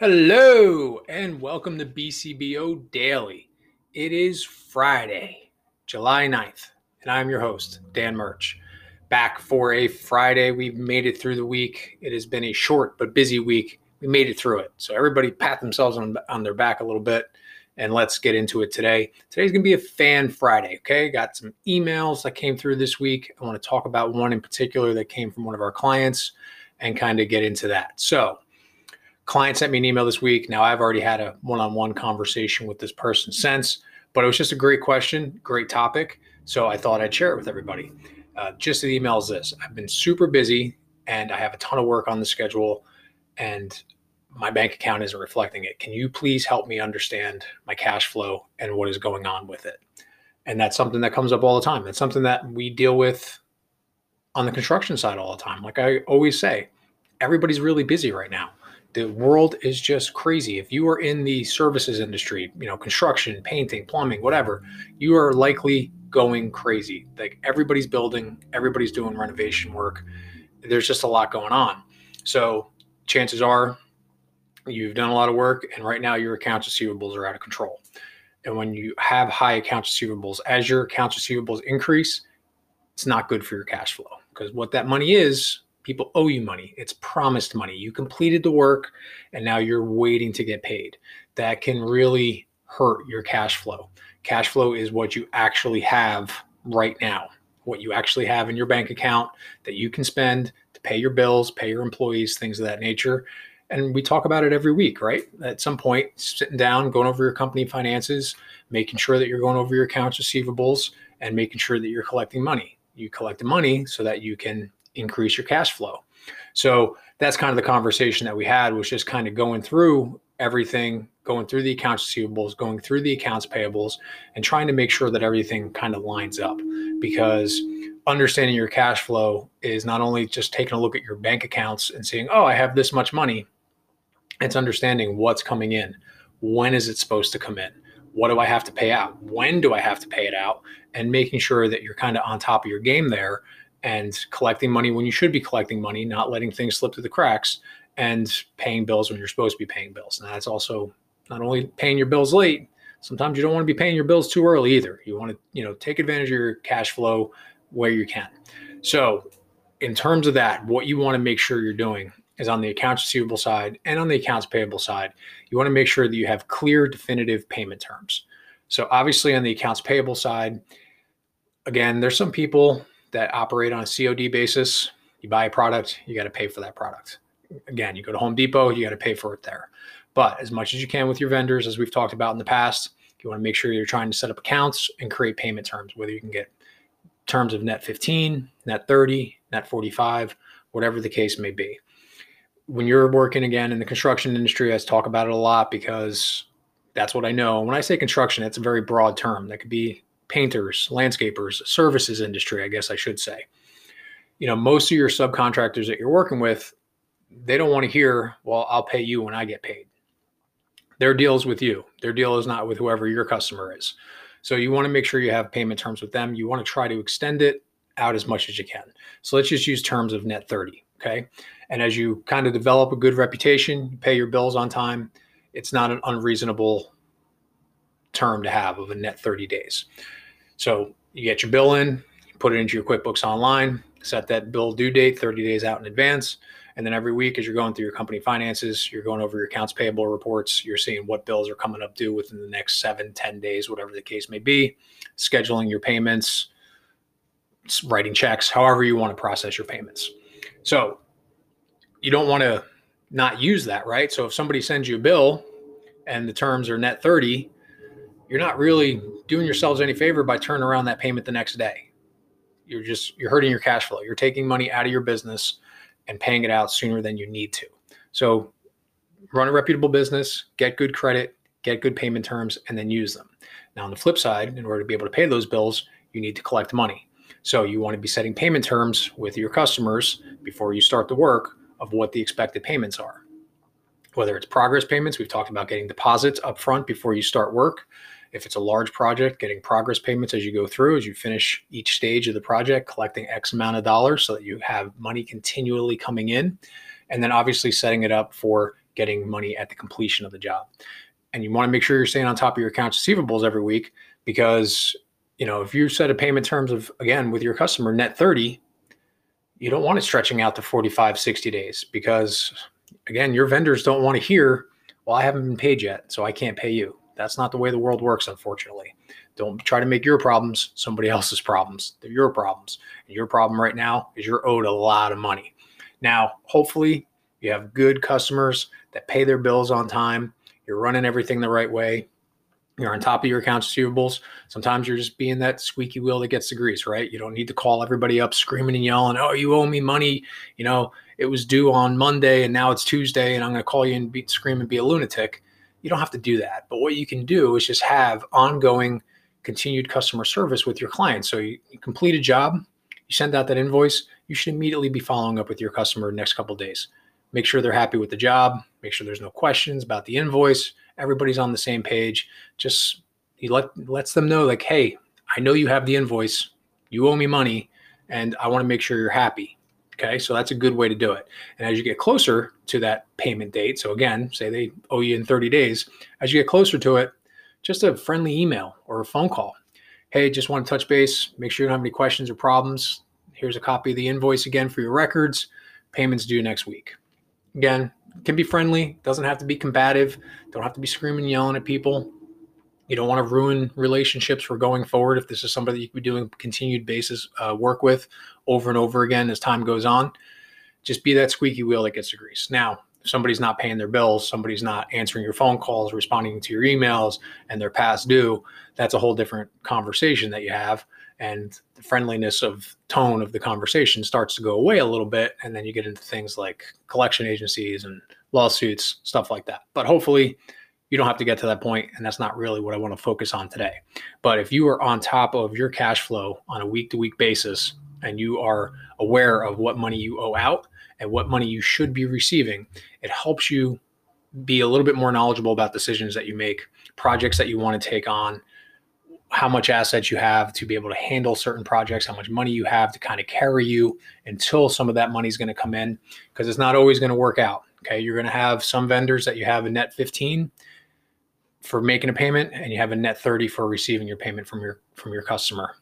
Hello and welcome to BCBO Daily. It is Friday, July 9th, and I'm your host, Dan Murch. Back for a Friday. We've made it through the week. It has been a short but busy week. We made it through it. So, everybody pat themselves on, on their back a little bit and let's get into it today. Today's going to be a fan Friday, okay? Got some emails that came through this week. I want to talk about one in particular that came from one of our clients and kind of get into that. So, client sent me an email this week. Now I've already had a one-on-one conversation with this person since, but it was just a great question, great topic. So I thought I'd share it with everybody. Uh, just the email is this: I've been super busy and I have a ton of work on the schedule, and my bank account isn't reflecting it. Can you please help me understand my cash flow and what is going on with it? And that's something that comes up all the time. It's something that we deal with on the construction side all the time. Like I always say, everybody's really busy right now the world is just crazy. If you are in the services industry, you know, construction, painting, plumbing, whatever, you are likely going crazy. Like everybody's building, everybody's doing renovation work. There's just a lot going on. So chances are you've done a lot of work and right now your accounts receivables are out of control. And when you have high accounts receivables, as your accounts receivables increase, it's not good for your cash flow because what that money is People owe you money. It's promised money. You completed the work and now you're waiting to get paid. That can really hurt your cash flow. Cash flow is what you actually have right now, what you actually have in your bank account that you can spend to pay your bills, pay your employees, things of that nature. And we talk about it every week, right? At some point, sitting down, going over your company finances, making sure that you're going over your accounts receivables and making sure that you're collecting money. You collect the money so that you can increase your cash flow. So that's kind of the conversation that we had was just kind of going through everything, going through the accounts receivables, going through the accounts payables, and trying to make sure that everything kind of lines up because understanding your cash flow is not only just taking a look at your bank accounts and saying, oh, I have this much money. It's understanding what's coming in. When is it supposed to come in? What do I have to pay out? When do I have to pay it out? And making sure that you're kind of on top of your game there and collecting money when you should be collecting money, not letting things slip through the cracks, and paying bills when you're supposed to be paying bills. Now, that's also not only paying your bills late. Sometimes you don't want to be paying your bills too early either. You want to, you know, take advantage of your cash flow where you can. So, in terms of that, what you want to make sure you're doing is on the accounts receivable side and on the accounts payable side, you want to make sure that you have clear, definitive payment terms. So, obviously, on the accounts payable side, again, there's some people that operate on a COD basis. You buy a product, you got to pay for that product. Again, you go to Home Depot, you got to pay for it there. But as much as you can with your vendors, as we've talked about in the past, you want to make sure you're trying to set up accounts and create payment terms, whether you can get terms of net 15, net 30, net 45, whatever the case may be. When you're working again in the construction industry, I talk about it a lot because that's what I know. When I say construction, it's a very broad term. That could be painters, landscapers, services industry, I guess I should say. You know, most of your subcontractors that you're working with, they don't want to hear, well, I'll pay you when I get paid. Their deal is with you. Their deal is not with whoever your customer is. So you want to make sure you have payment terms with them. You want to try to extend it out as much as you can. So let's just use terms of net 30. Okay. And as you kind of develop a good reputation, pay your bills on time, it's not an unreasonable term to have of a net 30 days. So you get your bill in, put it into your QuickBooks Online, set that bill due date 30 days out in advance. And then every week, as you're going through your company finances, you're going over your accounts payable reports, you're seeing what bills are coming up due within the next seven, 10 days, whatever the case may be, scheduling your payments, writing checks, however you want to process your payments. So you don't want to not use that, right? So if somebody sends you a bill and the terms are net 30, you're not really doing yourselves any favor by turning around that payment the next day. You're just you're hurting your cash flow. You're taking money out of your business and paying it out sooner than you need to. So run a reputable business, get good credit, get good payment terms, and then use them. Now, on the flip side, in order to be able to pay those bills, you need to collect money. So you want to be setting payment terms with your customers before you start the work of what the expected payments are. Whether it's progress payments, we've talked about getting deposits up front before you start work. If it's a large project, getting progress payments as you go through, as you finish each stage of the project, collecting X amount of dollars so that you have money continually coming in. And then obviously setting it up for getting money at the completion of the job. And you want to make sure you're staying on top of your accounts receivables every week because you know if you set a payment terms of again with your customer net 30 you don't want it stretching out to 45 60 days because again your vendors don't want to hear well i haven't been paid yet so i can't pay you that's not the way the world works unfortunately don't try to make your problems somebody else's problems they're your problems and your problem right now is you're owed a lot of money now hopefully you have good customers that pay their bills on time you're running everything the right way you're on top of your accounts receivables. Sometimes you're just being that squeaky wheel that gets the grease, right? You don't need to call everybody up screaming and yelling, "Oh, you owe me money." You know, it was due on Monday and now it's Tuesday, and I'm going to call you and be, scream and be a lunatic. You don't have to do that. But what you can do is just have ongoing, continued customer service with your clients. So you, you complete a job, you send out that invoice, you should immediately be following up with your customer next couple days. Make sure they're happy with the job. Make sure there's no questions about the invoice everybody's on the same page. Just he let lets them know like, hey, I know you have the invoice, you owe me money, and I want to make sure you're happy. Okay, so that's a good way to do it. And as you get closer to that payment date, so again, say they owe you in 30 days, as you get closer to it, just a friendly email or a phone call. Hey, just want to touch base, make sure you don't have any questions or problems. Here's a copy of the invoice again for your records. Payments due next week. Again, can be friendly, doesn't have to be combative, don't have to be screaming, and yelling at people. You don't want to ruin relationships for going forward if this is somebody that you could be doing continued basis uh, work with over and over again as time goes on. Just be that squeaky wheel that gets the grease. Now, somebody's not paying their bills, somebody's not answering your phone calls, responding to your emails, and they're past due, that's a whole different conversation that you have and the friendliness of tone of the conversation starts to go away a little bit and then you get into things like collection agencies and lawsuits stuff like that but hopefully you don't have to get to that point and that's not really what i want to focus on today but if you are on top of your cash flow on a week to week basis and you are aware of what money you owe out and what money you should be receiving it helps you be a little bit more knowledgeable about decisions that you make projects that you want to take on how much assets you have to be able to handle certain projects, how much money you have to kind of carry you until some of that money is going to come in because it's not always going to work out. Okay. You're going to have some vendors that you have a net 15 for making a payment and you have a net 30 for receiving your payment from your from your customer.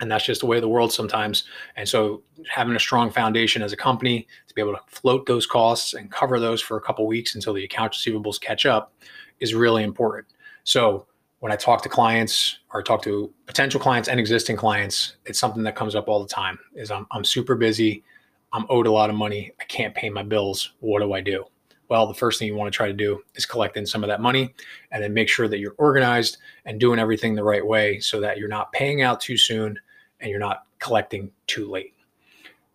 And that's just the way of the world sometimes. And so having a strong foundation as a company to be able to float those costs and cover those for a couple weeks until the accounts receivables catch up is really important. So when I talk to clients or talk to potential clients and existing clients, it's something that comes up all the time is I'm, I'm super busy. I'm owed a lot of money. I can't pay my bills. What do I do? Well, the first thing you want to try to do is collect in some of that money and then make sure that you're organized and doing everything the right way so that you're not paying out too soon and you're not collecting too late.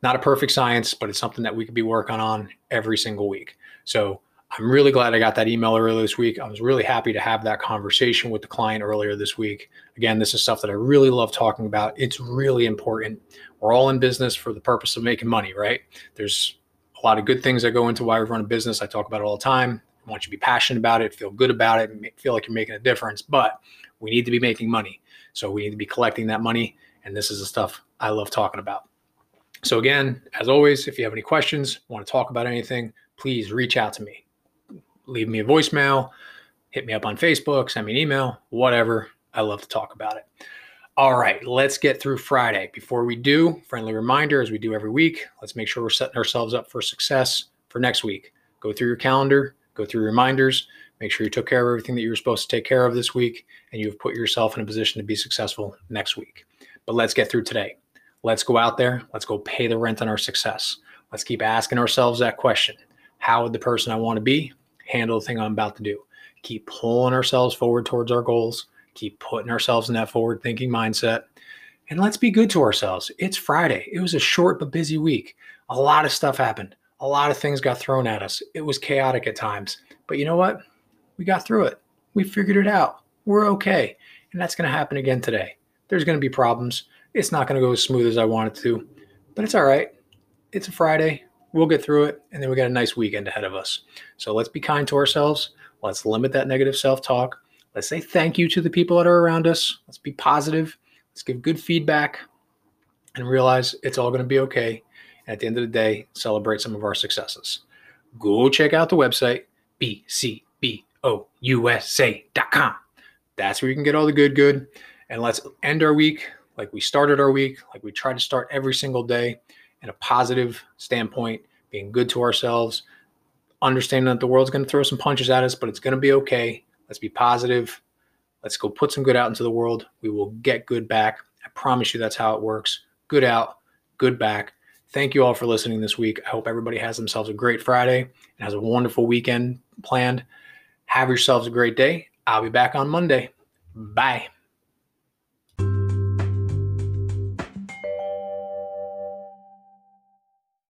Not a perfect science, but it's something that we could be working on every single week. So I'm really glad I got that email earlier this week. I was really happy to have that conversation with the client earlier this week. Again, this is stuff that I really love talking about. It's really important. We're all in business for the purpose of making money, right? There's a lot of good things that go into why we run a business. I talk about it all the time. I want you to be passionate about it, feel good about it, feel like you're making a difference. But we need to be making money. So we need to be collecting that money. And this is the stuff I love talking about. So, again, as always, if you have any questions, want to talk about anything, please reach out to me leave me a voicemail, hit me up on Facebook, send me an email, whatever. I love to talk about it. All right, let's get through Friday. Before we do, friendly reminder as we do every week, let's make sure we're setting ourselves up for success for next week. Go through your calendar, go through reminders, make sure you took care of everything that you were supposed to take care of this week, and you've put yourself in a position to be successful next week. But let's get through today. Let's go out there, let's go pay the rent on our success. Let's keep asking ourselves that question How would the person I want to be handle the thing I'm about to do. Keep pulling ourselves forward towards our goals, keep putting ourselves in that forward thinking mindset. And let's be good to ourselves. It's Friday. It was a short but busy week. A lot of stuff happened. A lot of things got thrown at us. It was chaotic at times. But you know what? We got through it. We figured it out. We're okay. And that's going to happen again today. There's going to be problems. It's not going to go as smooth as I want it to, but it's all right. It's a Friday we'll get through it. And then we got a nice weekend ahead of us. So let's be kind to ourselves. Let's limit that negative self talk. Let's say thank you to the people that are around us. Let's be positive. Let's give good feedback and realize it's all going to be okay. And at the end of the day, celebrate some of our successes. go check out the website, bcbousa.com. That's where you can get all the good, good. And let's end our week like we started our week, like we try to start every single day in a positive standpoint, being good to ourselves, understanding that the world's going to throw some punches at us, but it's going to be okay. Let's be positive. Let's go put some good out into the world. We will get good back. I promise you that's how it works. Good out, good back. Thank you all for listening this week. I hope everybody has themselves a great Friday and has a wonderful weekend planned. Have yourselves a great day. I'll be back on Monday. Bye.